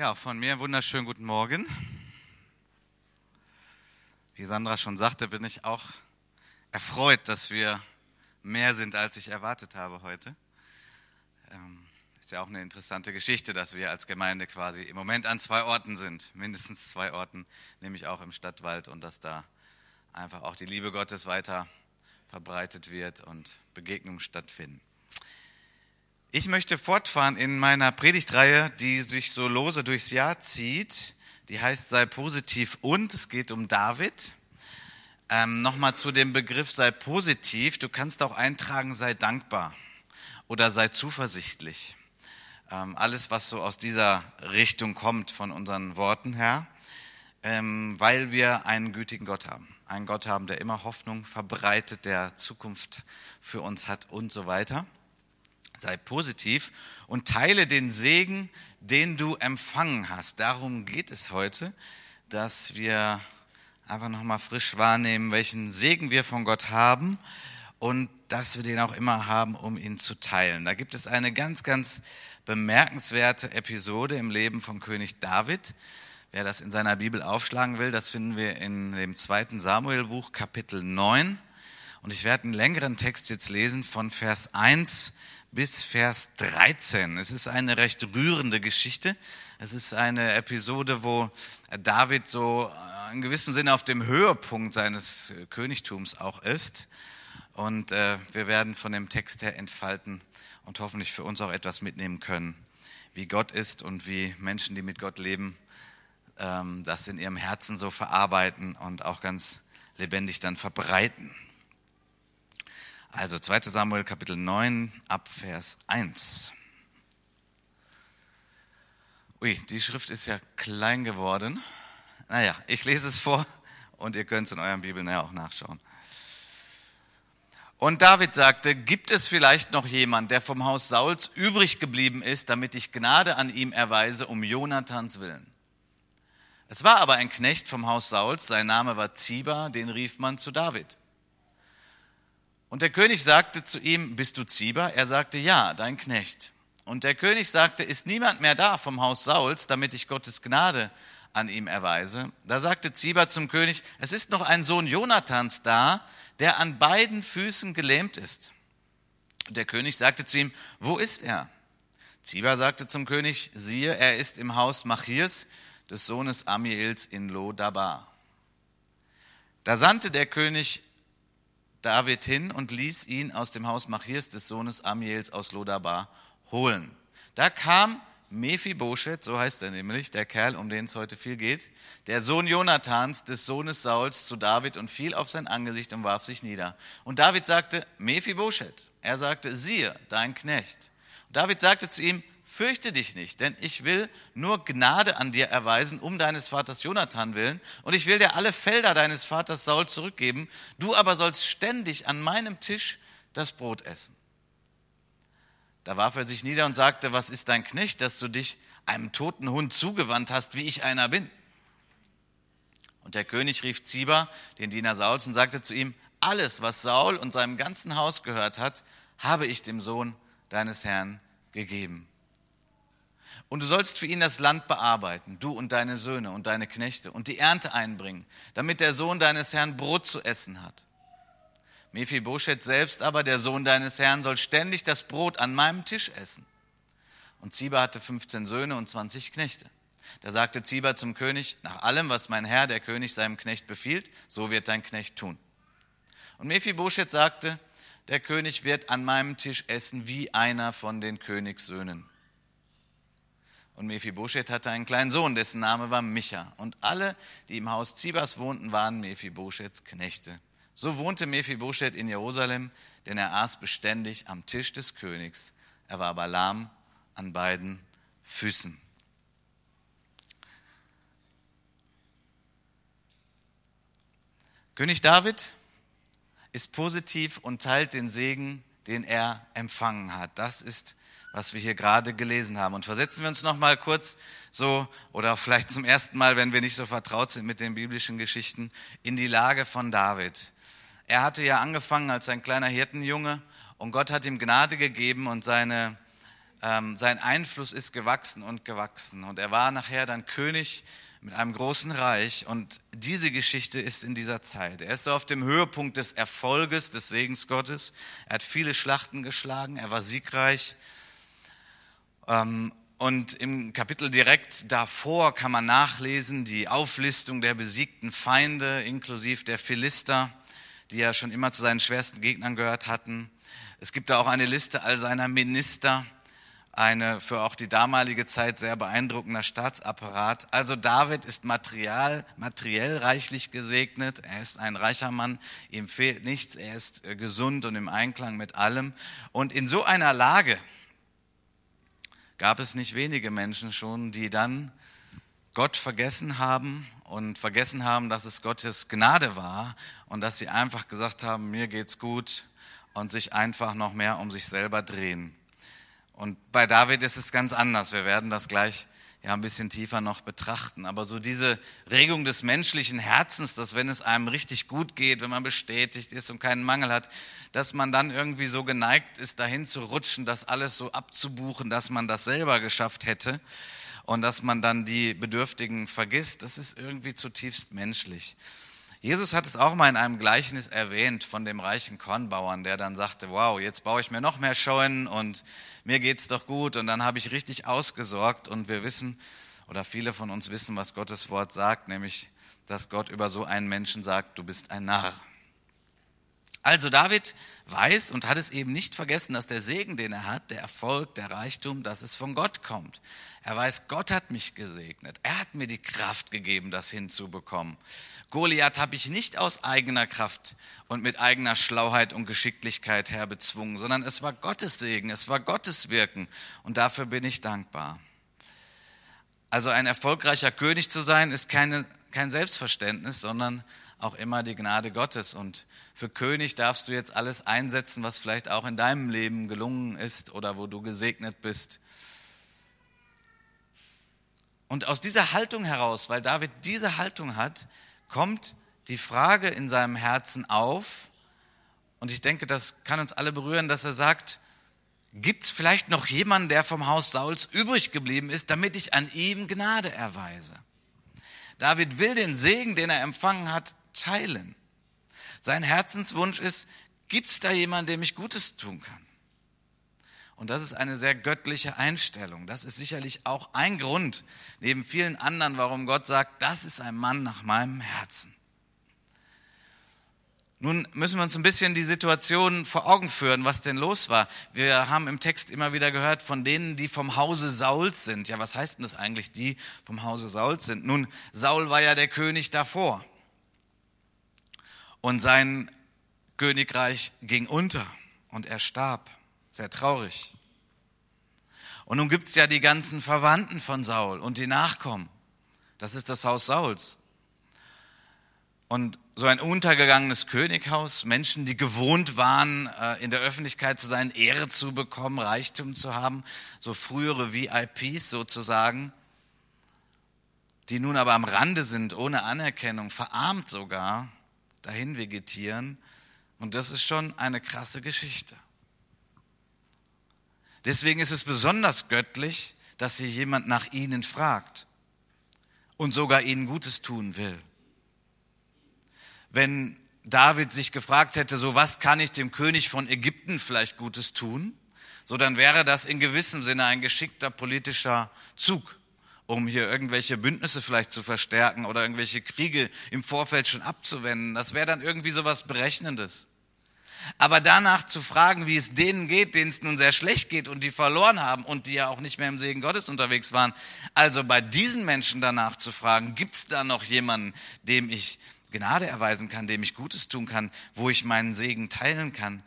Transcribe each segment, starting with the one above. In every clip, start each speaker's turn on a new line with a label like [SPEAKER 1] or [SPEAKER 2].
[SPEAKER 1] Ja, von mir einen wunderschönen guten Morgen. Wie Sandra schon sagte, bin ich auch erfreut, dass wir mehr sind, als ich erwartet habe heute. Ähm, ist ja auch eine interessante Geschichte, dass wir als Gemeinde quasi im Moment an zwei Orten sind, mindestens zwei Orten, nämlich auch im Stadtwald und dass da einfach auch die Liebe Gottes weiter verbreitet wird und Begegnungen stattfinden. Ich möchte fortfahren in meiner Predigtreihe, die sich so lose durchs Jahr zieht. Die heißt Sei positiv und es geht um David. Ähm, Nochmal zu dem Begriff Sei positiv. Du kannst auch eintragen, sei dankbar oder sei zuversichtlich. Ähm, alles, was so aus dieser Richtung kommt von unseren Worten her, ähm, weil wir einen gütigen Gott haben. Einen Gott haben, der immer Hoffnung verbreitet, der Zukunft für uns hat und so weiter sei positiv und teile den Segen, den du empfangen hast. Darum geht es heute, dass wir einfach nochmal frisch wahrnehmen, welchen Segen wir von Gott haben und dass wir den auch immer haben, um ihn zu teilen. Da gibt es eine ganz, ganz bemerkenswerte Episode im Leben von König David. Wer das in seiner Bibel aufschlagen will, das finden wir in dem zweiten Samuelbuch, Kapitel 9. Und ich werde einen längeren Text jetzt lesen von Vers 1 bis Vers 13. Es ist eine recht rührende Geschichte. Es ist eine Episode, wo David so in gewissem Sinne auf dem Höhepunkt seines Königtums auch ist. Und äh, wir werden von dem Text her entfalten und hoffentlich für uns auch etwas mitnehmen können, wie Gott ist und wie Menschen, die mit Gott leben, ähm, das in ihrem Herzen so verarbeiten und auch ganz lebendig dann verbreiten. Also 2 Samuel Kapitel 9 ab Vers 1. Ui, die Schrift ist ja klein geworden. Naja, ich lese es vor und ihr könnt es in euren Bibeln ja auch nachschauen. Und David sagte, gibt es vielleicht noch jemand, der vom Haus Sauls übrig geblieben ist, damit ich Gnade an ihm erweise, um Jonathans willen? Es war aber ein Knecht vom Haus Sauls, sein Name war Ziba, den rief man zu David. Und der König sagte zu ihm, bist du Ziba? Er sagte, ja, dein Knecht. Und der König sagte, ist niemand mehr da vom Haus Sauls, damit ich Gottes Gnade an ihm erweise? Da sagte Ziba zum König, es ist noch ein Sohn Jonathans da, der an beiden Füßen gelähmt ist. Und der König sagte zu ihm, wo ist er? Ziba sagte zum König, siehe, er ist im Haus Machirs, des Sohnes Amiels in Lodabar. Da sandte der König David hin und ließ ihn aus dem Haus Machirs des Sohnes Amiels aus Lodabar holen. Da kam Mephibosheth, so heißt er nämlich, der Kerl, um den es heute viel geht, der Sohn Jonathans, des Sohnes Sauls, zu David und fiel auf sein Angesicht und warf sich nieder. Und David sagte, Mephibosheth. Er sagte, siehe, dein Knecht. Und David sagte zu ihm, fürchte dich nicht, denn ich will nur Gnade an dir erweisen, um deines Vaters Jonathan willen, und ich will dir alle Felder deines Vaters Saul zurückgeben, du aber sollst ständig an meinem Tisch das Brot essen. Da warf er sich nieder und sagte, was ist dein Knecht, dass du dich einem toten Hund zugewandt hast, wie ich einer bin? Und der König rief Ziba, den Diener Sauls, und sagte zu ihm, alles, was Saul und seinem ganzen Haus gehört hat, habe ich dem Sohn deines Herrn gegeben. Und du sollst für ihn das Land bearbeiten, du und deine Söhne und deine Knechte, und die Ernte einbringen, damit der Sohn deines Herrn Brot zu essen hat. Mephibosheth selbst aber, der Sohn deines Herrn, soll ständig das Brot an meinem Tisch essen. Und Ziba hatte 15 Söhne und 20 Knechte. Da sagte Ziba zum König, nach allem, was mein Herr, der König, seinem Knecht befiehlt, so wird dein Knecht tun. Und Mephibosheth sagte, der König wird an meinem Tisch essen wie einer von den Königssöhnen. Und Mephibosheth hatte einen kleinen Sohn, dessen Name war Micha. Und alle, die im Haus Zibas wohnten, waren Mephibosheths Knechte. So wohnte Mephibosheth in Jerusalem, denn er aß beständig am Tisch des Königs. Er war aber lahm an beiden Füßen. König David ist positiv und teilt den Segen, den er empfangen hat. Das ist was wir hier gerade gelesen haben. Und versetzen wir uns noch mal kurz so oder vielleicht zum ersten Mal, wenn wir nicht so vertraut sind mit den biblischen Geschichten, in die Lage von David. Er hatte ja angefangen als ein kleiner Hirtenjunge und Gott hat ihm Gnade gegeben und seine ähm, sein Einfluss ist gewachsen und gewachsen. Und er war nachher dann König mit einem großen Reich. Und diese Geschichte ist in dieser Zeit. Er ist so auf dem Höhepunkt des Erfolges, des Segens Gottes. Er hat viele Schlachten geschlagen, er war siegreich. Ähm, und im Kapitel direkt davor kann man nachlesen die Auflistung der besiegten Feinde, inklusive der Philister, die ja schon immer zu seinen schwersten Gegnern gehört hatten. Es gibt da auch eine Liste all seiner Minister eine für auch die damalige Zeit sehr beeindruckender Staatsapparat. Also David ist material, materiell reichlich gesegnet. Er ist ein reicher Mann. Ihm fehlt nichts. Er ist äh, gesund und im Einklang mit allem. Und in so einer Lage gab es nicht wenige Menschen schon, die dann Gott vergessen haben und vergessen haben, dass es Gottes Gnade war und dass sie einfach gesagt haben, mir geht's gut und sich einfach noch mehr um sich selber drehen. Und bei David ist es ganz anders. Wir werden das gleich ja ein bisschen tiefer noch betrachten. Aber so diese Regung des menschlichen Herzens, dass wenn es einem richtig gut geht, wenn man bestätigt ist und keinen Mangel hat, dass man dann irgendwie so geneigt ist, dahin zu rutschen, das alles so abzubuchen, dass man das selber geschafft hätte und dass man dann die Bedürftigen vergisst, das ist irgendwie zutiefst menschlich. Jesus hat es auch mal in einem Gleichnis erwähnt von dem reichen Kornbauern, der dann sagte, wow, jetzt baue ich mir noch mehr Scheunen und mir geht's doch gut und dann habe ich richtig ausgesorgt und wir wissen oder viele von uns wissen, was Gottes Wort sagt, nämlich dass Gott über so einen Menschen sagt, du bist ein Narr. Also David weiß und hat es eben nicht vergessen, dass der Segen, den er hat, der Erfolg, der Reichtum, dass es von Gott kommt. Er weiß, Gott hat mich gesegnet. Er hat mir die Kraft gegeben, das hinzubekommen. Goliath habe ich nicht aus eigener Kraft und mit eigener Schlauheit und Geschicklichkeit herbezwungen, sondern es war Gottes Segen, es war Gottes Wirken und dafür bin ich dankbar. Also ein erfolgreicher König zu sein, ist keine, kein Selbstverständnis, sondern auch immer die Gnade Gottes. Und für König darfst du jetzt alles einsetzen, was vielleicht auch in deinem Leben gelungen ist oder wo du gesegnet bist. Und aus dieser Haltung heraus, weil David diese Haltung hat, kommt die Frage in seinem Herzen auf, und ich denke, das kann uns alle berühren, dass er sagt, gibt es vielleicht noch jemanden, der vom Haus Sauls übrig geblieben ist, damit ich an ihm Gnade erweise? David will den Segen, den er empfangen hat, teilen. Sein Herzenswunsch ist, gibt es da jemanden, dem ich Gutes tun kann? Und das ist eine sehr göttliche Einstellung. Das ist sicherlich auch ein Grund, neben vielen anderen, warum Gott sagt, das ist ein Mann nach meinem Herzen. Nun müssen wir uns ein bisschen die Situation vor Augen führen, was denn los war. Wir haben im Text immer wieder gehört von denen, die vom Hause Sauls sind. Ja, was heißt denn das eigentlich, die vom Hause Sauls sind? Nun, Saul war ja der König davor und sein Königreich ging unter und er starb. Sehr traurig. Und nun gibt's ja die ganzen Verwandten von Saul und die Nachkommen. Das ist das Haus Sauls. Und so ein untergegangenes Könighaus, Menschen, die gewohnt waren, äh, in der Öffentlichkeit zu sein, Ehre zu bekommen, Reichtum zu haben, so frühere VIPs sozusagen, die nun aber am Rande sind, ohne Anerkennung, verarmt sogar, dahin vegetieren. Und das ist schon eine krasse Geschichte. Deswegen ist es besonders göttlich, dass hier jemand nach ihnen fragt und sogar ihnen Gutes tun will. Wenn David sich gefragt hätte, so was kann ich dem König von Ägypten vielleicht Gutes tun, so dann wäre das in gewissem Sinne ein geschickter politischer Zug um hier irgendwelche Bündnisse vielleicht zu verstärken oder irgendwelche Kriege im Vorfeld schon abzuwenden. Das wäre dann irgendwie so was Berechnendes. Aber danach zu fragen, wie es denen geht, denen es nun sehr schlecht geht und die verloren haben und die ja auch nicht mehr im Segen Gottes unterwegs waren, also bei diesen Menschen danach zu fragen, gibt es da noch jemanden, dem ich Gnade erweisen kann, dem ich Gutes tun kann, wo ich meinen Segen teilen kann,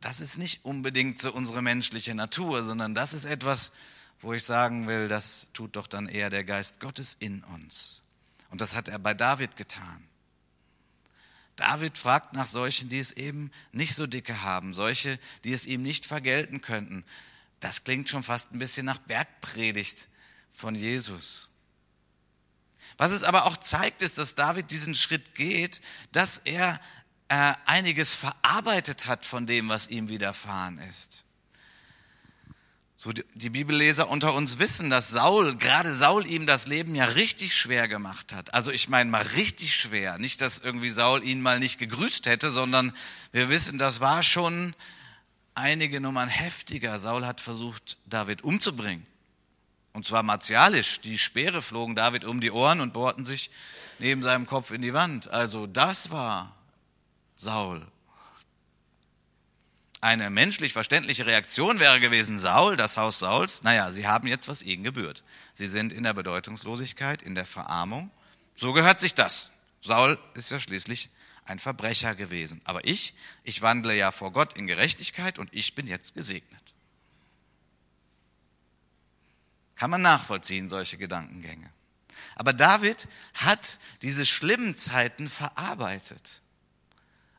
[SPEAKER 1] das ist nicht unbedingt so unsere menschliche Natur, sondern das ist etwas, wo ich sagen will, das tut doch dann eher der Geist Gottes in uns. Und das hat er bei David getan. David fragt nach solchen, die es eben nicht so dicke haben, solche, die es ihm nicht vergelten könnten. Das klingt schon fast ein bisschen nach Bergpredigt von Jesus. Was es aber auch zeigt, ist, dass David diesen Schritt geht, dass er äh, einiges verarbeitet hat von dem, was ihm widerfahren ist. So die Bibelleser unter uns wissen, dass Saul, gerade Saul ihm das Leben ja richtig schwer gemacht hat. Also ich meine mal richtig schwer. Nicht, dass irgendwie Saul ihn mal nicht gegrüßt hätte, sondern wir wissen, das war schon einige Nummern heftiger. Saul hat versucht, David umzubringen. Und zwar martialisch. Die Speere flogen David um die Ohren und bohrten sich neben seinem Kopf in die Wand. Also das war Saul. Eine menschlich verständliche Reaktion wäre gewesen, Saul, das Haus Sauls, naja, sie haben jetzt, was ihnen gebührt. Sie sind in der Bedeutungslosigkeit, in der Verarmung. So gehört sich das. Saul ist ja schließlich ein Verbrecher gewesen. Aber ich, ich wandle ja vor Gott in Gerechtigkeit und ich bin jetzt gesegnet. Kann man nachvollziehen, solche Gedankengänge. Aber David hat diese schlimmen Zeiten verarbeitet.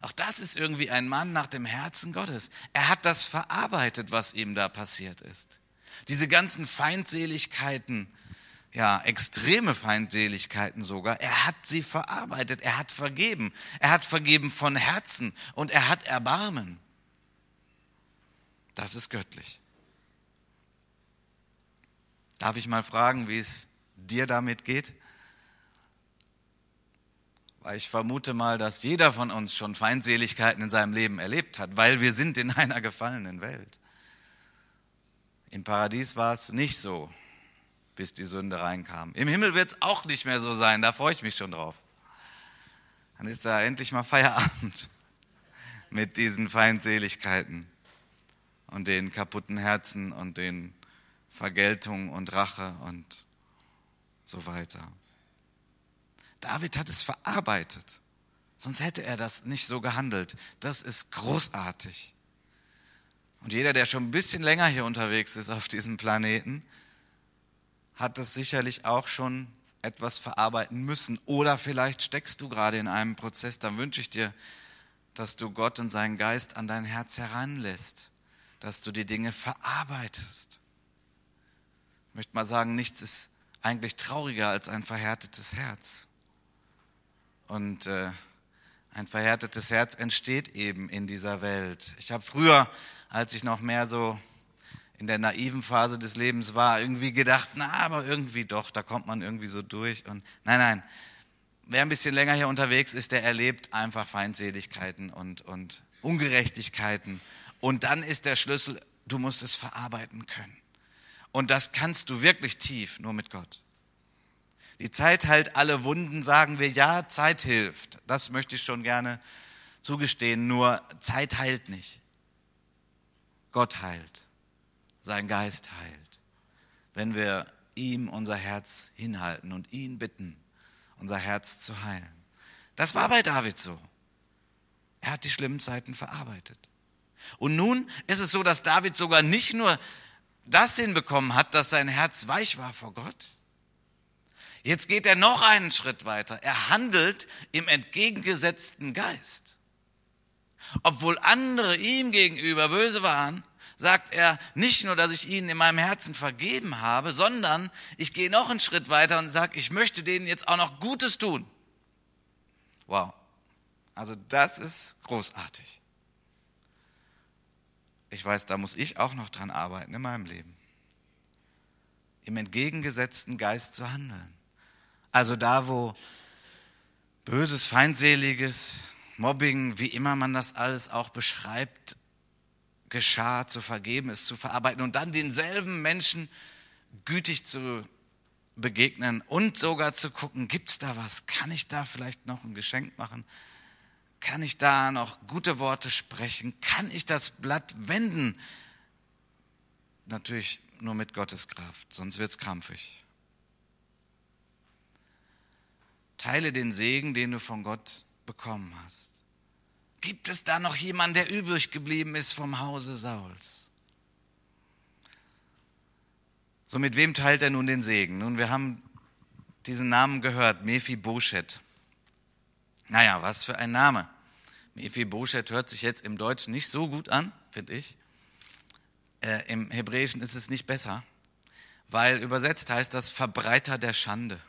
[SPEAKER 1] Auch das ist irgendwie ein Mann nach dem Herzen Gottes. Er hat das verarbeitet, was ihm da passiert ist. Diese ganzen Feindseligkeiten, ja, extreme Feindseligkeiten sogar, er hat sie verarbeitet, er hat vergeben. Er hat vergeben von Herzen und er hat Erbarmen. Das ist göttlich. Darf ich mal fragen, wie es dir damit geht? Weil ich vermute mal, dass jeder von uns schon Feindseligkeiten in seinem Leben erlebt hat, weil wir sind in einer gefallenen Welt. Im Paradies war es nicht so, bis die Sünde reinkam. Im Himmel wird es auch nicht mehr so sein, da freue ich mich schon drauf. Dann ist da endlich mal Feierabend mit diesen Feindseligkeiten und den kaputten Herzen und den Vergeltungen und Rache und so weiter. David hat es verarbeitet. Sonst hätte er das nicht so gehandelt. Das ist großartig. Und jeder, der schon ein bisschen länger hier unterwegs ist auf diesem Planeten, hat das sicherlich auch schon etwas verarbeiten müssen. Oder vielleicht steckst du gerade in einem Prozess. Dann wünsche ich dir, dass du Gott und seinen Geist an dein Herz heranlässt, dass du die Dinge verarbeitest. Ich möchte mal sagen, nichts ist eigentlich trauriger als ein verhärtetes Herz. Und äh, ein verhärtetes Herz entsteht eben in dieser Welt. Ich habe früher, als ich noch mehr so in der naiven Phase des Lebens war, irgendwie gedacht, na, aber irgendwie doch, da kommt man irgendwie so durch. Und nein, nein, wer ein bisschen länger hier unterwegs ist, der erlebt einfach Feindseligkeiten und, und Ungerechtigkeiten. Und dann ist der Schlüssel, du musst es verarbeiten können. Und das kannst du wirklich tief nur mit Gott. Die Zeit heilt alle Wunden, sagen wir, ja, Zeit hilft. Das möchte ich schon gerne zugestehen, nur Zeit heilt nicht. Gott heilt, sein Geist heilt, wenn wir ihm unser Herz hinhalten und ihn bitten, unser Herz zu heilen. Das war bei David so. Er hat die schlimmen Zeiten verarbeitet. Und nun ist es so, dass David sogar nicht nur das hinbekommen hat, dass sein Herz weich war vor Gott, Jetzt geht er noch einen Schritt weiter. Er handelt im entgegengesetzten Geist. Obwohl andere ihm gegenüber böse waren, sagt er nicht nur, dass ich ihnen in meinem Herzen vergeben habe, sondern ich gehe noch einen Schritt weiter und sage, ich möchte denen jetzt auch noch Gutes tun. Wow. Also das ist großartig. Ich weiß, da muss ich auch noch dran arbeiten in meinem Leben. Im entgegengesetzten Geist zu handeln. Also da, wo Böses, Feindseliges, Mobbing, wie immer man das alles auch beschreibt, geschah, zu vergeben, es zu verarbeiten und dann denselben Menschen gütig zu begegnen und sogar zu gucken, gibt es da was? Kann ich da vielleicht noch ein Geschenk machen? Kann ich da noch gute Worte sprechen? Kann ich das Blatt wenden? Natürlich nur mit Gottes Kraft, sonst wird es krampfig. Teile den Segen, den du von Gott bekommen hast. Gibt es da noch jemanden, der übrig geblieben ist vom Hause Sauls? So, mit wem teilt er nun den Segen? Nun, wir haben diesen Namen gehört, Mephibosheth. Naja, was für ein Name. Mephibosheth hört sich jetzt im Deutschen nicht so gut an, finde ich. Äh, Im Hebräischen ist es nicht besser, weil übersetzt heißt das Verbreiter der Schande.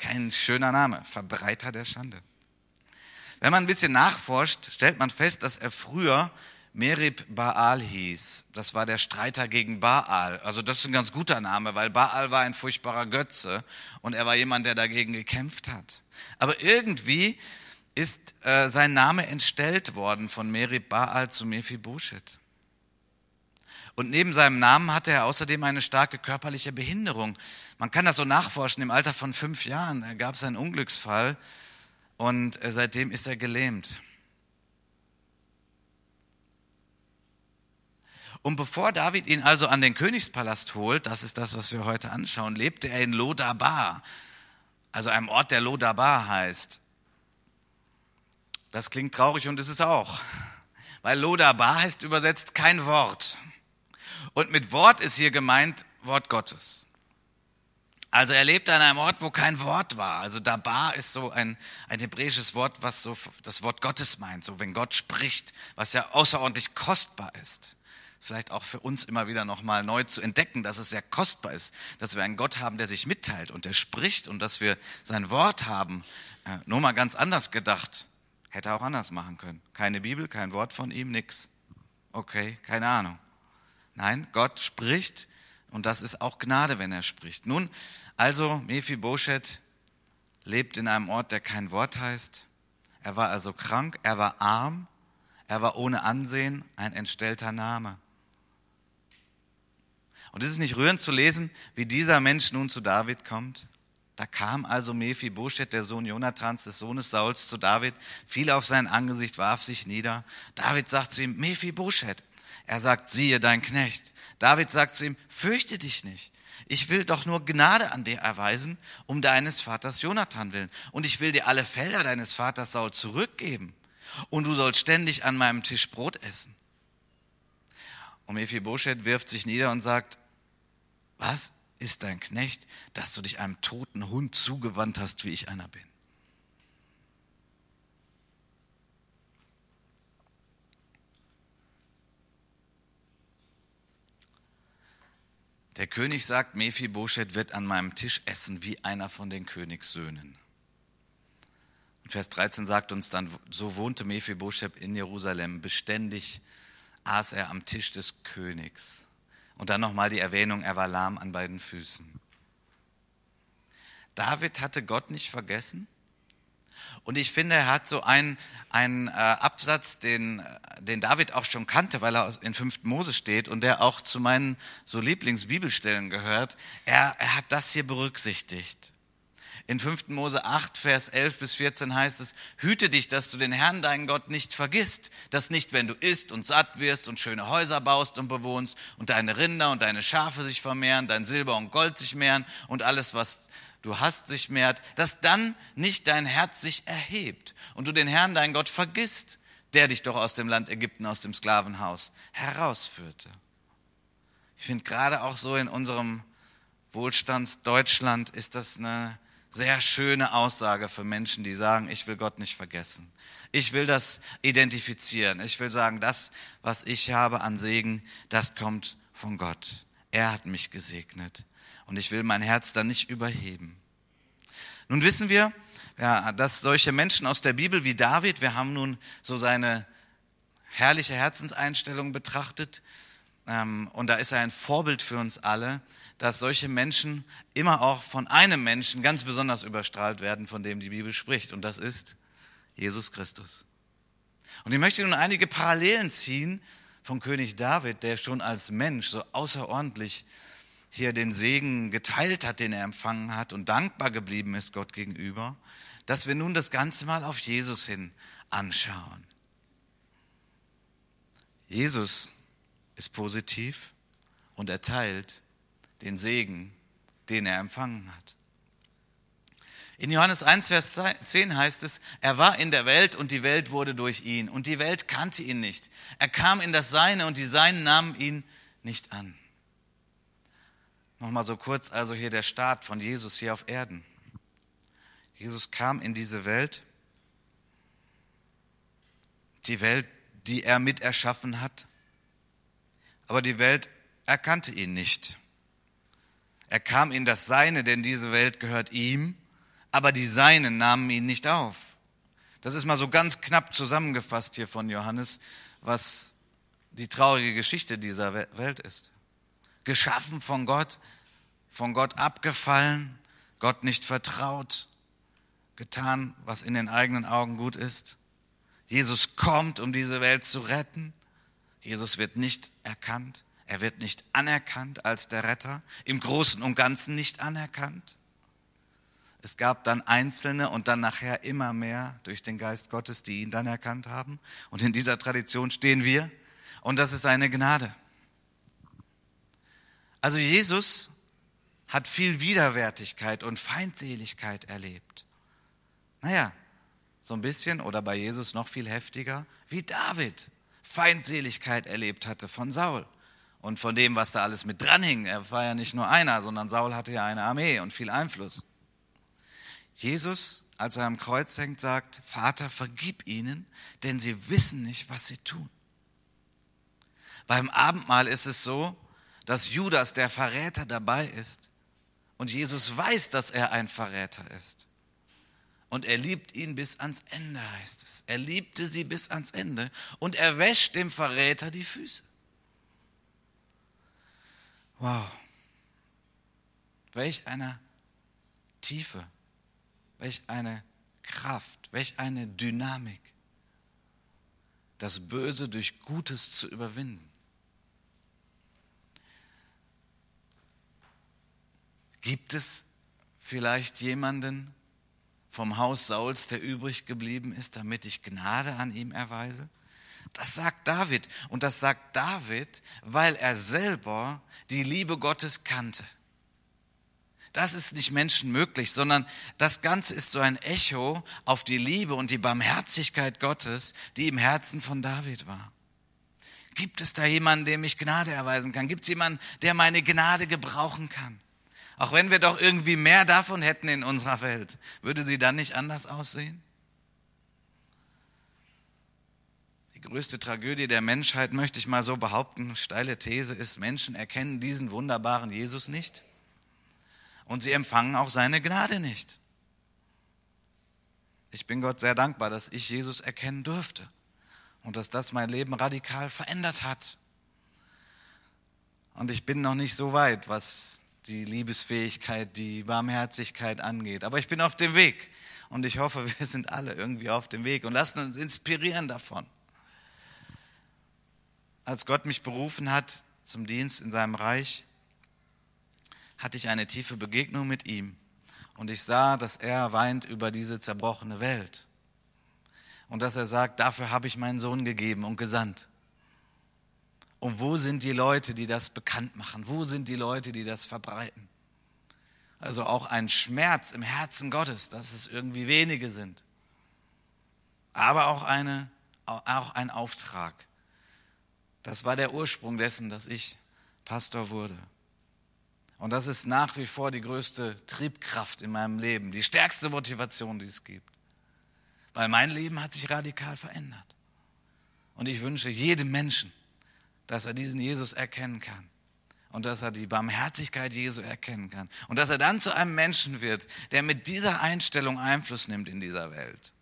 [SPEAKER 1] Kein schöner Name, Verbreiter der Schande. Wenn man ein bisschen nachforscht, stellt man fest, dass er früher Merib Baal hieß. Das war der Streiter gegen Baal. Also das ist ein ganz guter Name, weil Baal war ein furchtbarer Götze und er war jemand, der dagegen gekämpft hat. Aber irgendwie ist äh, sein Name entstellt worden von Merib Baal zu Mephibosheth. Und neben seinem Namen hatte er außerdem eine starke körperliche Behinderung. Man kann das so nachforschen. Im Alter von fünf Jahren gab es einen Unglücksfall und äh, seitdem ist er gelähmt. Und bevor David ihn also an den Königspalast holt, das ist das, was wir heute anschauen, lebte er in Lodabar, also einem Ort, der Lodabar heißt. Das klingt traurig und ist es auch, weil Lodabar heißt übersetzt kein Wort. Und mit Wort ist hier gemeint Wort Gottes. Also er lebte an einem Ort, wo kein Wort war. Also Dabar ist so ein, ein hebräisches Wort, was so das Wort Gottes meint, so wenn Gott spricht, was ja außerordentlich kostbar ist. Vielleicht auch für uns immer wieder nochmal neu zu entdecken, dass es sehr kostbar ist, dass wir einen Gott haben, der sich mitteilt und der spricht und dass wir sein Wort haben. Äh, nur mal ganz anders gedacht. Hätte auch anders machen können. Keine Bibel, kein Wort von ihm, nix. Okay, keine Ahnung. Nein, Gott spricht und das ist auch Gnade, wenn er spricht. Nun, also Mephibosheth lebt in einem Ort, der kein Wort heißt. Er war also krank, er war arm, er war ohne Ansehen, ein entstellter Name. Und ist es nicht rührend zu lesen, wie dieser Mensch nun zu David kommt? Da kam also Mephibosheth, der Sohn Jonathans, des Sohnes Sauls, zu David, fiel auf sein Angesicht, warf sich nieder. David sagt zu ihm, Mephibosheth. Er sagt, siehe dein Knecht. David sagt zu ihm, fürchte dich nicht. Ich will doch nur Gnade an dir erweisen, um deines Vaters Jonathan willen. Und ich will dir alle Felder deines Vaters Saul zurückgeben. Und du sollst ständig an meinem Tisch Brot essen. Und Mephibosheth wirft sich nieder und sagt, was ist dein Knecht, dass du dich einem toten Hund zugewandt hast, wie ich einer bin? Der König sagt, Mephibosheth wird an meinem Tisch essen wie einer von den Königssöhnen. Und Vers 13 sagt uns dann, so wohnte Mephibosheth in Jerusalem, beständig aß er am Tisch des Königs. Und dann nochmal die Erwähnung, er war lahm an beiden Füßen. David hatte Gott nicht vergessen. Und ich finde, er hat so einen, einen äh, Absatz, den, den David auch schon kannte, weil er in 5. Mose steht und der auch zu meinen so Lieblingsbibelstellen gehört. Er, er hat das hier berücksichtigt. In 5. Mose 8, Vers 11 bis 14 heißt es, hüte dich, dass du den Herrn, deinen Gott, nicht vergisst, dass nicht, wenn du isst und satt wirst und schöne Häuser baust und bewohnst und deine Rinder und deine Schafe sich vermehren, dein Silber und Gold sich mehren und alles, was du hast, sich mehrt, dass dann nicht dein Herz sich erhebt und du den Herrn, deinen Gott, vergisst, der dich doch aus dem Land Ägypten, aus dem Sklavenhaus herausführte. Ich finde gerade auch so in unserem Wohlstandsdeutschland ist das eine sehr schöne Aussage für Menschen, die sagen, ich will Gott nicht vergessen. Ich will das identifizieren. Ich will sagen, das, was ich habe an Segen, das kommt von Gott. Er hat mich gesegnet und ich will mein Herz dann nicht überheben. Nun wissen wir, ja, dass solche Menschen aus der Bibel wie David, wir haben nun so seine herrliche Herzenseinstellung betrachtet, ähm, und da ist er ein Vorbild für uns alle, dass solche Menschen immer auch von einem Menschen ganz besonders überstrahlt werden, von dem die Bibel spricht, und das ist Jesus Christus. Und ich möchte nun einige Parallelen ziehen von König David, der schon als Mensch so außerordentlich hier den Segen geteilt hat, den er empfangen hat und dankbar geblieben ist Gott gegenüber, dass wir nun das Ganze mal auf Jesus hin anschauen. Jesus ist positiv und erteilt den Segen, den er empfangen hat. In Johannes 1, Vers 10 heißt es, er war in der Welt und die Welt wurde durch ihn und die Welt kannte ihn nicht. Er kam in das Seine und die Seinen nahmen ihn nicht an. Nochmal so kurz also hier der Start von Jesus hier auf Erden. Jesus kam in diese Welt, die Welt, die er mit erschaffen hat, aber die Welt erkannte ihn nicht. Er kam in das Seine, denn diese Welt gehört ihm, aber die Seinen nahmen ihn nicht auf. Das ist mal so ganz knapp zusammengefasst hier von Johannes, was die traurige Geschichte dieser Welt ist. Geschaffen von Gott, von Gott abgefallen, Gott nicht vertraut, getan, was in den eigenen Augen gut ist. Jesus kommt, um diese Welt zu retten. Jesus wird nicht erkannt. Er wird nicht anerkannt als der Retter. Im Großen und Ganzen nicht anerkannt. Es gab dann Einzelne und dann nachher immer mehr durch den Geist Gottes, die ihn dann erkannt haben. Und in dieser Tradition stehen wir. Und das ist eine Gnade. Also Jesus hat viel Widerwärtigkeit und Feindseligkeit erlebt. Naja, so ein bisschen oder bei Jesus noch viel heftiger, wie David Feindseligkeit erlebt hatte von Saul und von dem, was da alles mit dran hing. Er war ja nicht nur einer, sondern Saul hatte ja eine Armee und viel Einfluss. Jesus, als er am Kreuz hängt, sagt, Vater, vergib ihnen, denn sie wissen nicht, was sie tun. Beim Abendmahl ist es so, dass Judas, der Verräter, dabei ist und Jesus weiß, dass er ein Verräter ist. Und er liebt ihn bis ans Ende, heißt es. Er liebte sie bis ans Ende und er wäscht dem Verräter die Füße. Wow. Welch eine Tiefe, welch eine Kraft, welch eine Dynamik, das Böse durch Gutes zu überwinden. Gibt es vielleicht jemanden vom Haus Sauls, der übrig geblieben ist, damit ich Gnade an ihm erweise? Das sagt David. Und das sagt David, weil er selber die Liebe Gottes kannte. Das ist nicht menschenmöglich, sondern das Ganze ist so ein Echo auf die Liebe und die Barmherzigkeit Gottes, die im Herzen von David war. Gibt es da jemanden, dem ich Gnade erweisen kann? Gibt es jemanden, der meine Gnade gebrauchen kann? Auch wenn wir doch irgendwie mehr davon hätten in unserer Welt, würde sie dann nicht anders aussehen? Die größte Tragödie der Menschheit, möchte ich mal so behaupten, steile These ist, Menschen erkennen diesen wunderbaren Jesus nicht und sie empfangen auch seine Gnade nicht. Ich bin Gott sehr dankbar, dass ich Jesus erkennen durfte und dass das mein Leben radikal verändert hat. Und ich bin noch nicht so weit, was die Liebesfähigkeit, die Barmherzigkeit angeht. Aber ich bin auf dem Weg und ich hoffe, wir sind alle irgendwie auf dem Weg und lassen uns inspirieren davon. Als Gott mich berufen hat zum Dienst in seinem Reich, hatte ich eine tiefe Begegnung mit ihm und ich sah, dass er weint über diese zerbrochene Welt und dass er sagt, dafür habe ich meinen Sohn gegeben und gesandt. Und wo sind die Leute, die das bekannt machen? Wo sind die Leute, die das verbreiten? Also auch ein Schmerz im Herzen Gottes, dass es irgendwie wenige sind. Aber auch, eine, auch ein Auftrag. Das war der Ursprung dessen, dass ich Pastor wurde. Und das ist nach wie vor die größte Triebkraft in meinem Leben, die stärkste Motivation, die es gibt. Weil mein Leben hat sich radikal verändert. Und ich wünsche jedem Menschen, dass er diesen Jesus erkennen kann und dass er die Barmherzigkeit Jesu erkennen kann und dass er dann zu einem Menschen wird, der mit dieser Einstellung Einfluss nimmt in dieser Welt.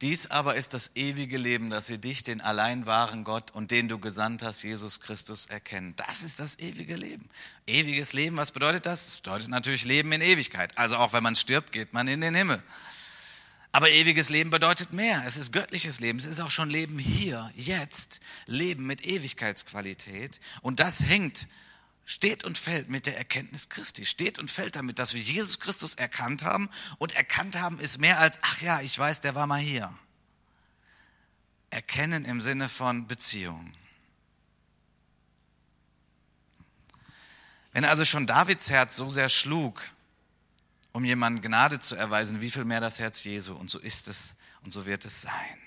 [SPEAKER 1] Dies aber ist das ewige Leben, dass sie dich, den allein wahren Gott und den du gesandt hast, Jesus Christus, erkennen. Das ist das ewige Leben. Ewiges Leben, was bedeutet das? Das bedeutet natürlich Leben in Ewigkeit. Also auch wenn man stirbt, geht man in den Himmel. Aber ewiges Leben bedeutet mehr. Es ist göttliches Leben. Es ist auch schon Leben hier, jetzt. Leben mit Ewigkeitsqualität. Und das hängt, steht und fällt mit der Erkenntnis Christi. Steht und fällt damit, dass wir Jesus Christus erkannt haben. Und erkannt haben ist mehr als, ach ja, ich weiß, der war mal hier. Erkennen im Sinne von Beziehung. Wenn also schon Davids Herz so sehr schlug, um jemandem Gnade zu erweisen, wie viel mehr das Herz Jesu. Und so ist es und so wird es sein.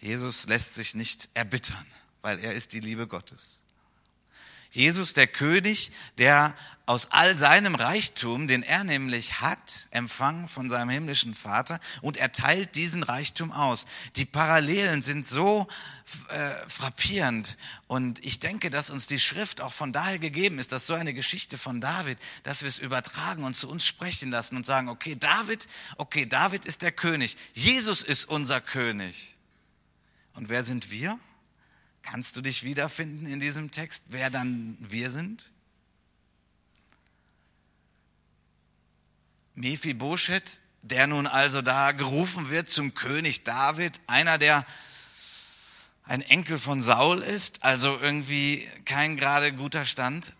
[SPEAKER 1] Jesus lässt sich nicht erbittern, weil er ist die Liebe Gottes. Jesus, der König, der aus all seinem Reichtum, den er nämlich hat, empfangen von seinem himmlischen Vater, und er teilt diesen Reichtum aus. Die Parallelen sind so äh, frappierend und ich denke, dass uns die Schrift auch von daher gegeben ist, dass so eine Geschichte von David, dass wir es übertragen und zu uns sprechen lassen und sagen, okay, David, okay, David ist der König, Jesus ist unser König. Und wer sind wir? Kannst du dich wiederfinden in diesem Text, wer dann wir sind? Mephibosheth, der nun also da gerufen wird zum König David, einer, der ein Enkel von Saul ist, also irgendwie kein gerade guter Stand.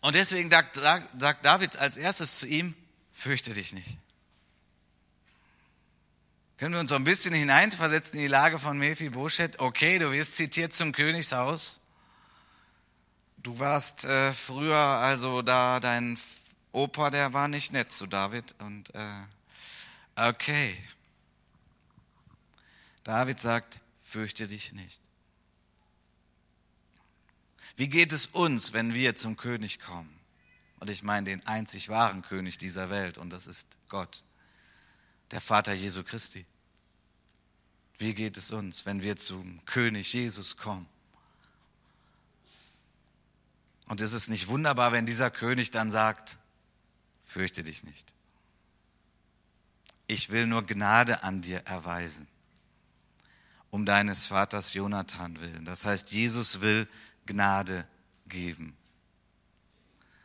[SPEAKER 1] Und deswegen sagt, sagt David als erstes zu ihm, fürchte dich nicht. Können wir uns so ein bisschen hineinversetzen in die Lage von Mephibosheth? Okay, du wirst zitiert zum Königshaus. Du warst äh, früher also da dein Opa, der war nicht nett zu David. Und äh, okay. David sagt, fürchte dich nicht. Wie geht es uns, wenn wir zum König kommen? Und ich meine den einzig wahren König dieser Welt, und das ist Gott, der Vater Jesu Christi. Wie geht es uns, wenn wir zum König Jesus kommen? Und ist es nicht wunderbar, wenn dieser König dann sagt, fürchte dich nicht. Ich will nur Gnade an dir erweisen, um deines Vaters Jonathan willen. Das heißt, Jesus will Gnade geben.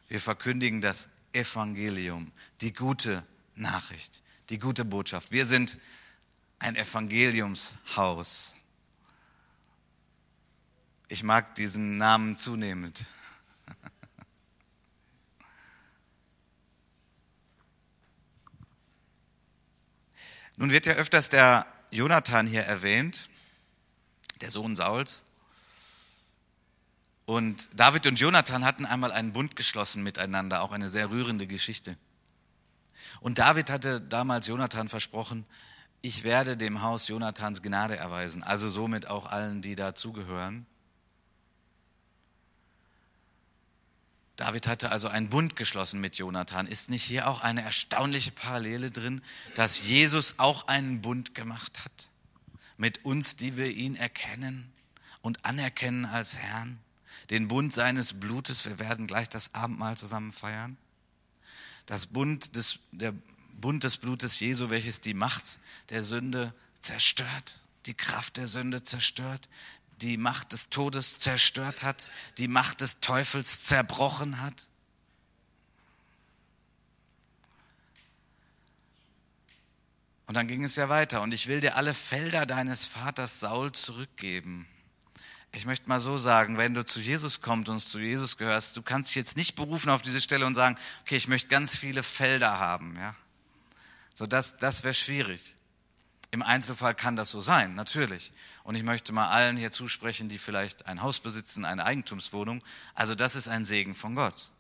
[SPEAKER 1] Wir verkündigen das Evangelium, die gute Nachricht, die gute Botschaft. Wir sind ein Evangeliumshaus. Ich mag diesen Namen zunehmend. Nun wird ja öfters der Jonathan hier erwähnt, der Sohn Sauls. Und David und Jonathan hatten einmal einen Bund geschlossen miteinander, auch eine sehr rührende Geschichte. Und David hatte damals Jonathan versprochen, ich werde dem Haus Jonathans Gnade erweisen, also somit auch allen, die dazugehören. David hatte also einen Bund geschlossen mit Jonathan. Ist nicht hier auch eine erstaunliche Parallele drin, dass Jesus auch einen Bund gemacht hat mit uns, die wir ihn erkennen und anerkennen als Herrn? Den Bund seines Blutes, wir werden gleich das Abendmahl zusammen feiern. Das Bund des, der Bund des Blutes Jesu, welches die Macht der Sünde zerstört, die Kraft der Sünde zerstört, die Macht des Todes zerstört hat, die Macht des Teufels zerbrochen hat. Und dann ging es ja weiter. Und ich will dir alle Felder deines Vaters Saul zurückgeben. Ich möchte mal so sagen, wenn du zu Jesus kommst und zu Jesus gehörst, du kannst dich jetzt nicht berufen auf diese Stelle und sagen, okay, ich möchte ganz viele Felder haben. Ja? So, das, das wäre schwierig. Im Einzelfall kann das so sein, natürlich. Und ich möchte mal allen hier zusprechen, die vielleicht ein Haus besitzen, eine Eigentumswohnung. Also das ist ein Segen von Gott.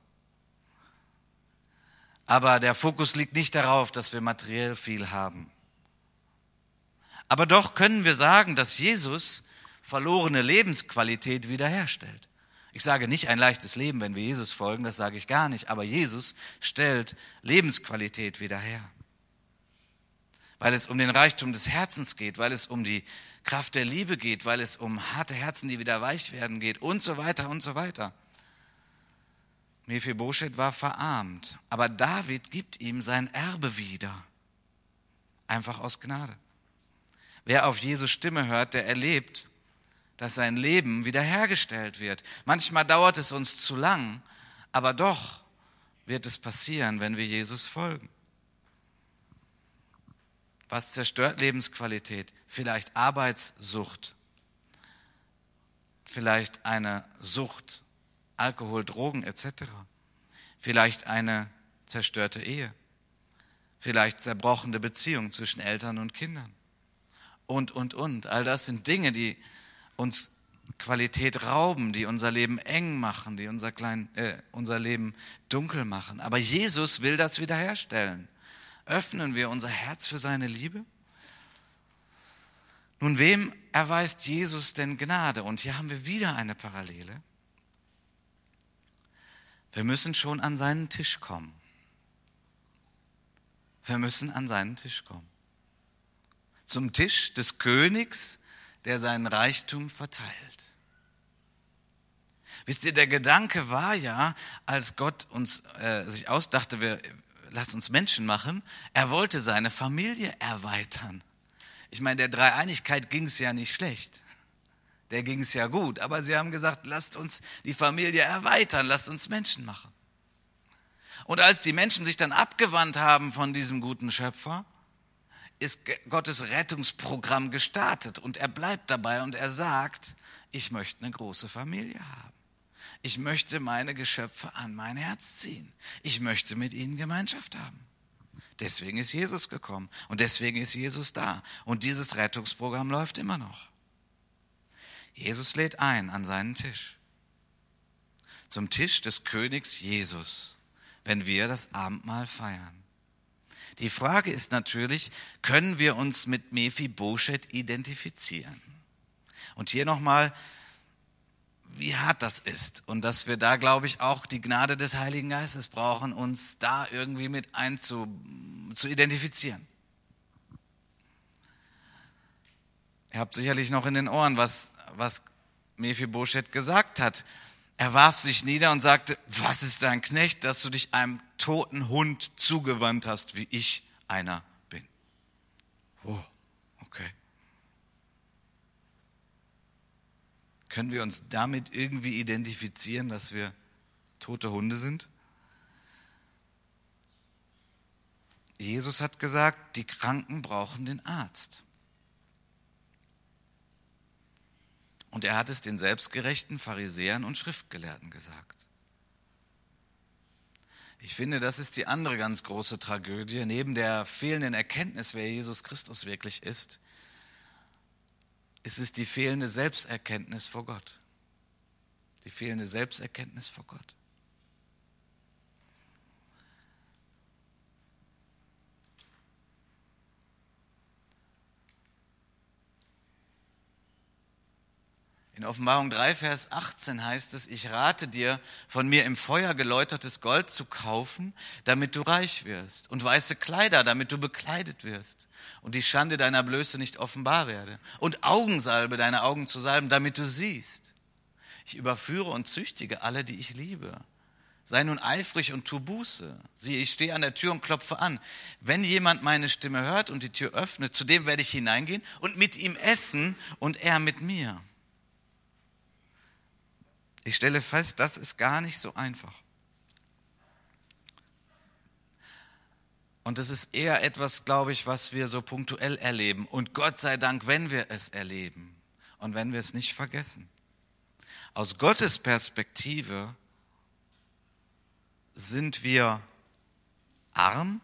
[SPEAKER 1] Aber der Fokus liegt nicht darauf, dass wir materiell viel haben. Aber doch können wir sagen, dass Jesus verlorene Lebensqualität wiederherstellt. Ich sage nicht ein leichtes Leben, wenn wir Jesus folgen, das sage ich gar nicht, aber Jesus stellt Lebensqualität wieder her weil es um den Reichtum des Herzens geht, weil es um die Kraft der Liebe geht, weil es um harte Herzen, die wieder weich werden geht und so weiter und so weiter. Mephibosheth war verarmt, aber David gibt ihm sein Erbe wieder. Einfach aus Gnade. Wer auf Jesus Stimme hört, der erlebt, dass sein Leben wiederhergestellt wird. Manchmal dauert es uns zu lang, aber doch wird es passieren, wenn wir Jesus folgen. Was zerstört Lebensqualität? Vielleicht Arbeitssucht, vielleicht eine Sucht, Alkohol, Drogen etc. Vielleicht eine zerstörte Ehe, vielleicht zerbrochene Beziehung zwischen Eltern und Kindern und, und, und. All das sind Dinge, die uns Qualität rauben, die unser Leben eng machen, die unser, klein, äh, unser Leben dunkel machen. Aber Jesus will das wiederherstellen. Öffnen wir unser Herz für seine Liebe? Nun, wem erweist Jesus denn Gnade? Und hier haben wir wieder eine Parallele. Wir müssen schon an seinen Tisch kommen. Wir müssen an seinen Tisch kommen. Zum Tisch des Königs, der seinen Reichtum verteilt. Wisst ihr, der Gedanke war ja, als Gott uns äh, sich ausdachte, wir lasst uns Menschen machen, er wollte seine Familie erweitern. Ich meine, der Dreieinigkeit ging es ja nicht schlecht. Der ging es ja gut. Aber sie haben gesagt, lasst uns die Familie erweitern, lasst uns Menschen machen. Und als die Menschen sich dann abgewandt haben von diesem guten Schöpfer, ist Gottes Rettungsprogramm gestartet und er bleibt dabei und er sagt, ich möchte eine große Familie haben. Ich möchte meine Geschöpfe an mein Herz ziehen. Ich möchte mit ihnen Gemeinschaft haben. Deswegen ist Jesus gekommen und deswegen ist Jesus da. Und dieses Rettungsprogramm läuft immer noch. Jesus lädt ein an seinen Tisch. Zum Tisch des Königs Jesus, wenn wir das Abendmahl feiern. Die Frage ist natürlich, können wir uns mit Mephibosheth identifizieren? Und hier nochmal wie hart das ist und dass wir da, glaube ich, auch die Gnade des Heiligen Geistes brauchen, uns da irgendwie mit einzu zu identifizieren. Ihr habt sicherlich noch in den Ohren, was, was Mephibosheth gesagt hat. Er warf sich nieder und sagte, was ist dein Knecht, dass du dich einem toten Hund zugewandt hast, wie ich einer bin. Oh. Können wir uns damit irgendwie identifizieren, dass wir tote Hunde sind? Jesus hat gesagt, die Kranken brauchen den Arzt. Und er hat es den selbstgerechten Pharisäern und Schriftgelehrten gesagt. Ich finde, das ist die andere ganz große Tragödie, neben der fehlenden Erkenntnis, wer Jesus Christus wirklich ist, ist es die fehlende Selbsterkenntnis vor Gott. Die fehlende Selbsterkenntnis vor Gott. In Offenbarung 3, Vers 18 heißt es, ich rate dir, von mir im Feuer geläutertes Gold zu kaufen, damit du reich wirst, und weiße Kleider, damit du bekleidet wirst, und die Schande deiner Blöße nicht offenbar werde, und Augensalbe deine Augen zu salben, damit du siehst. Ich überführe und züchtige alle, die ich liebe. Sei nun eifrig und tu Buße. Siehe, ich stehe an der Tür und klopfe an. Wenn jemand meine Stimme hört und die Tür öffnet, zu dem werde ich hineingehen und mit ihm essen und er mit mir. Ich stelle fest, das ist gar nicht so einfach. Und das ist eher etwas, glaube ich, was wir so punktuell erleben. Und Gott sei Dank, wenn wir es erleben und wenn wir es nicht vergessen. Aus Gottes Perspektive sind wir arm,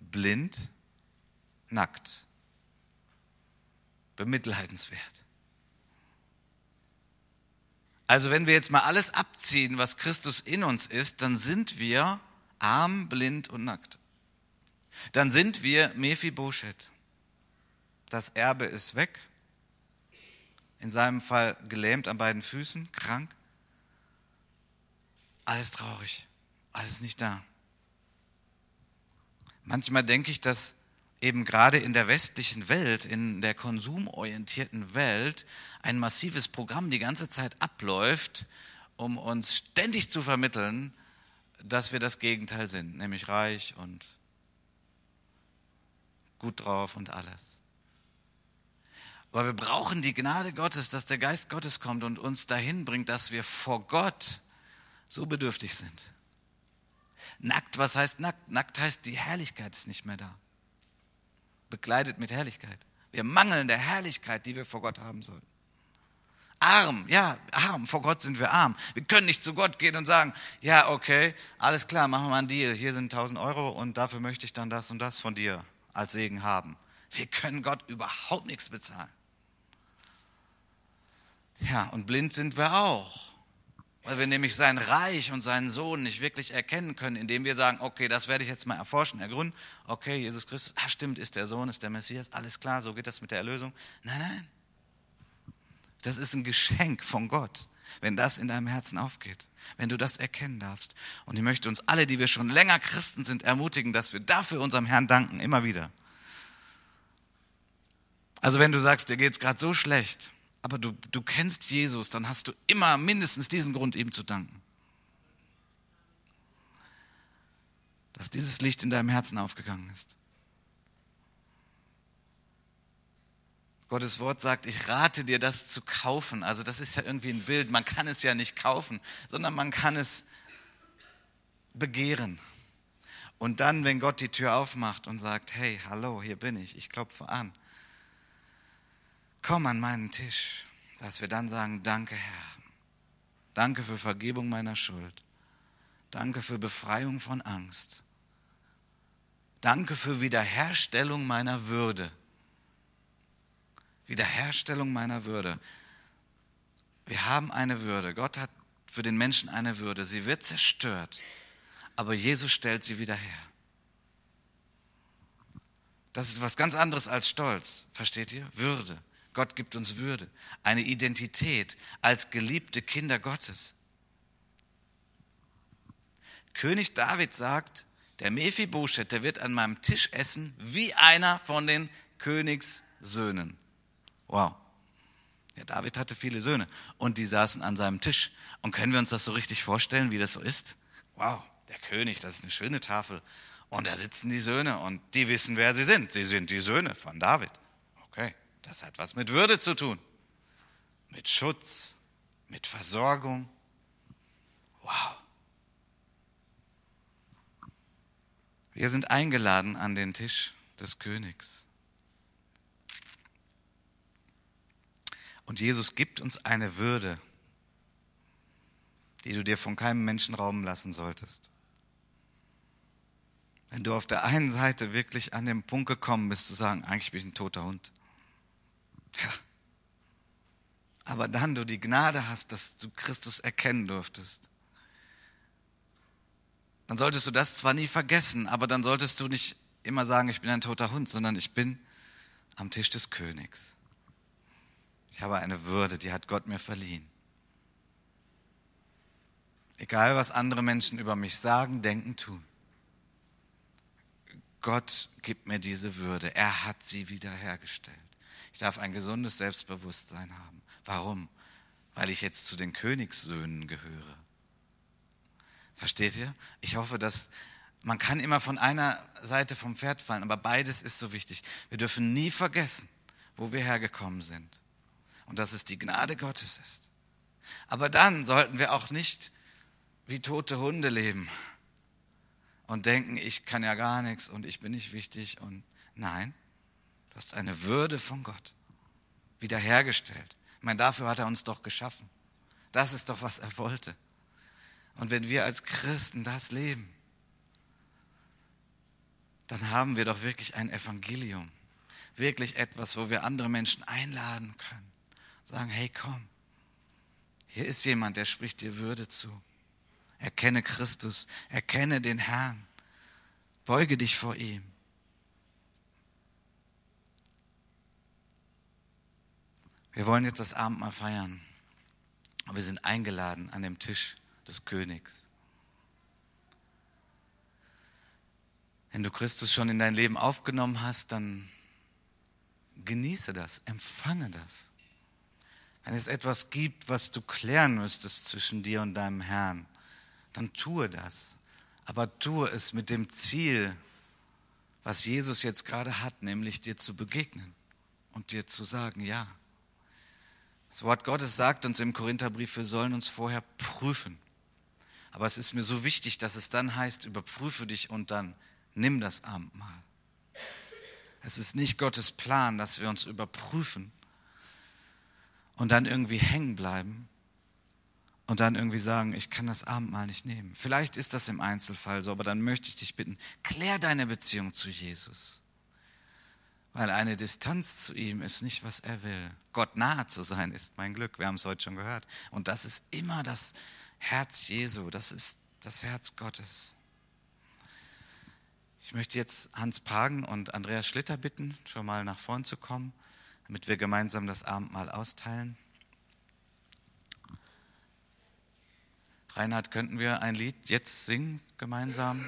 [SPEAKER 1] blind, nackt, bemitleidenswert. Also wenn wir jetzt mal alles abziehen, was Christus in uns ist, dann sind wir arm, blind und nackt. Dann sind wir Mephibosheth. Das Erbe ist weg. In seinem Fall gelähmt an beiden Füßen, krank. Alles traurig, alles nicht da. Manchmal denke ich, dass eben gerade in der westlichen Welt, in der konsumorientierten Welt, ein massives Programm die ganze Zeit abläuft, um uns ständig zu vermitteln, dass wir das Gegenteil sind, nämlich reich und gut drauf und alles. Aber wir brauchen die Gnade Gottes, dass der Geist Gottes kommt und uns dahin bringt, dass wir vor Gott so bedürftig sind. Nackt, was heißt nackt? Nackt heißt, die Herrlichkeit ist nicht mehr da bekleidet mit Herrlichkeit. Wir mangeln der Herrlichkeit, die wir vor Gott haben sollen. Arm, ja, arm, vor Gott sind wir arm. Wir können nicht zu Gott gehen und sagen, ja, okay, alles klar, machen wir mal einen Deal. Hier sind 1000 Euro und dafür möchte ich dann das und das von dir als Segen haben. Wir können Gott überhaupt nichts bezahlen. Ja, und blind sind wir auch. Weil wir nämlich sein Reich und seinen Sohn nicht wirklich erkennen können, indem wir sagen, okay, das werde ich jetzt mal erforschen, ergründen. Okay, Jesus Christus, ah, stimmt, ist der Sohn, ist der Messias, alles klar, so geht das mit der Erlösung. Nein, nein. Das ist ein Geschenk von Gott. wenn das in deinem Herzen aufgeht, wenn du das erkennen darfst. Und ich möchte uns alle, die wir schon länger Christen sind, ermutigen, dass wir dafür unserem Herrn danken, immer wieder. Also wenn du sagst, dir geht es gerade so schlecht, aber du, du kennst Jesus, dann hast du immer mindestens diesen Grund, ihm zu danken. Dass dieses Licht in deinem Herzen aufgegangen ist. Gottes Wort sagt, ich rate dir, das zu kaufen. Also das ist ja irgendwie ein Bild. Man kann es ja nicht kaufen, sondern man kann es begehren. Und dann, wenn Gott die Tür aufmacht und sagt, hey, hallo, hier bin ich, ich klopfe an, komm an meinen Tisch, dass wir dann sagen, danke Herr, danke für Vergebung meiner Schuld, danke für Befreiung von Angst, danke für Wiederherstellung meiner Würde Wiederherstellung meiner Würde. Wir haben eine Würde. Gott hat für den Menschen eine Würde. Sie wird zerstört, aber Jesus stellt sie wieder her. Das ist was ganz anderes als Stolz. Versteht ihr? Würde. Gott gibt uns Würde. Eine Identität als geliebte Kinder Gottes. König David sagt, der Mephibosheth, der wird an meinem Tisch essen wie einer von den Königssöhnen. Wow. Ja, David hatte viele Söhne und die saßen an seinem Tisch. Und können wir uns das so richtig vorstellen, wie das so ist? Wow, der König, das ist eine schöne Tafel. Und da sitzen die Söhne und die wissen, wer sie sind. Sie sind die Söhne von David. Okay, das hat was mit Würde zu tun. Mit Schutz, mit Versorgung. Wow. Wir sind eingeladen an den Tisch des Königs. Und Jesus gibt uns eine Würde, die du dir von keinem Menschen rauben lassen solltest. Wenn du auf der einen Seite wirklich an den Punkt gekommen bist, zu sagen, eigentlich bin ich ein toter Hund. Ja. Aber dann du die Gnade hast, dass du Christus erkennen durftest. Dann solltest du das zwar nie vergessen, aber dann solltest du nicht immer sagen, ich bin ein toter Hund, sondern ich bin am Tisch des Königs. Ich habe eine Würde, die hat Gott mir verliehen. Egal, was andere Menschen über mich sagen, denken, tun. Gott gibt mir diese Würde. Er hat sie wiederhergestellt. Ich darf ein gesundes Selbstbewusstsein haben. Warum? Weil ich jetzt zu den Königssöhnen gehöre. Versteht ihr? Ich hoffe, dass man kann immer von einer Seite vom Pferd fallen, aber beides ist so wichtig. Wir dürfen nie vergessen, wo wir hergekommen sind und dass es die Gnade Gottes ist. Aber dann sollten wir auch nicht wie tote Hunde leben und denken, ich kann ja gar nichts und ich bin nicht wichtig und nein, du hast eine Würde von Gott wiederhergestellt. Ich meine, dafür hat er uns doch geschaffen. Das ist doch, was er wollte. Und wenn wir als Christen das leben, dann haben wir doch wirklich ein Evangelium. Wirklich etwas, wo wir andere Menschen einladen können sagen, hey komm, hier ist jemand, der spricht dir Würde zu. Erkenne Christus, erkenne den Herrn, beuge dich vor ihm. Wir wollen jetzt das Abendmahl feiern. Und wir sind eingeladen an dem Tisch des Königs. Wenn du Christus schon in dein Leben aufgenommen hast, dann genieße das, empfange das. Wenn es etwas gibt, was du klären müsstest zwischen dir und deinem Herrn, dann tue das. Aber tue es mit dem Ziel, was Jesus jetzt gerade hat, nämlich dir zu begegnen und dir zu sagen, ja. Das Wort Gottes sagt uns im Korintherbrief, wir sollen uns vorher prüfen. Aber es ist mir so wichtig, dass es dann heißt, überprüfe dich und dann nimm das Abendmahl. Es ist nicht Gottes Plan, dass wir uns überprüfen, und dann irgendwie hängen bleiben und dann irgendwie sagen, ich kann das Abendmahl nicht nehmen. Vielleicht ist das im Einzelfall so, aber dann möchte ich dich bitten, klär deine Beziehung zu Jesus. Weil eine Distanz zu ihm ist nicht, was er will. Gott nahe zu sein ist mein Glück. Wir haben es heute schon gehört. Und das ist immer das Herz Jesu. Das ist das Herz Gottes. Ich möchte jetzt Hans Pagen und Andreas Schlitter bitten, schon mal nach vorn zu kommen damit wir gemeinsam das Abendmahl austeilen. Reinhard, könnten wir ein Lied jetzt singen gemeinsam?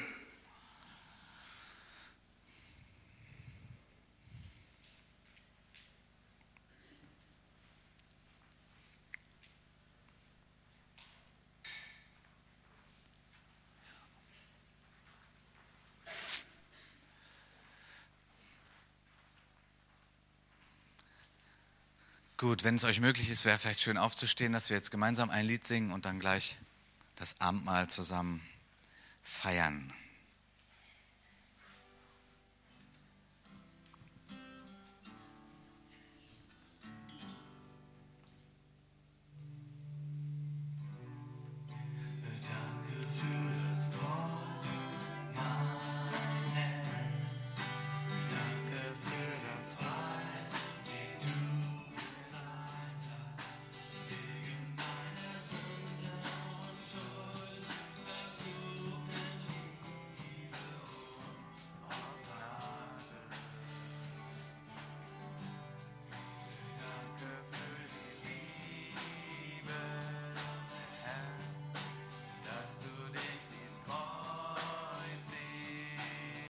[SPEAKER 1] Gut, wenn es euch möglich ist, wäre vielleicht schön aufzustehen, dass wir jetzt gemeinsam ein Lied singen und dann gleich das Abendmahl zusammen feiern.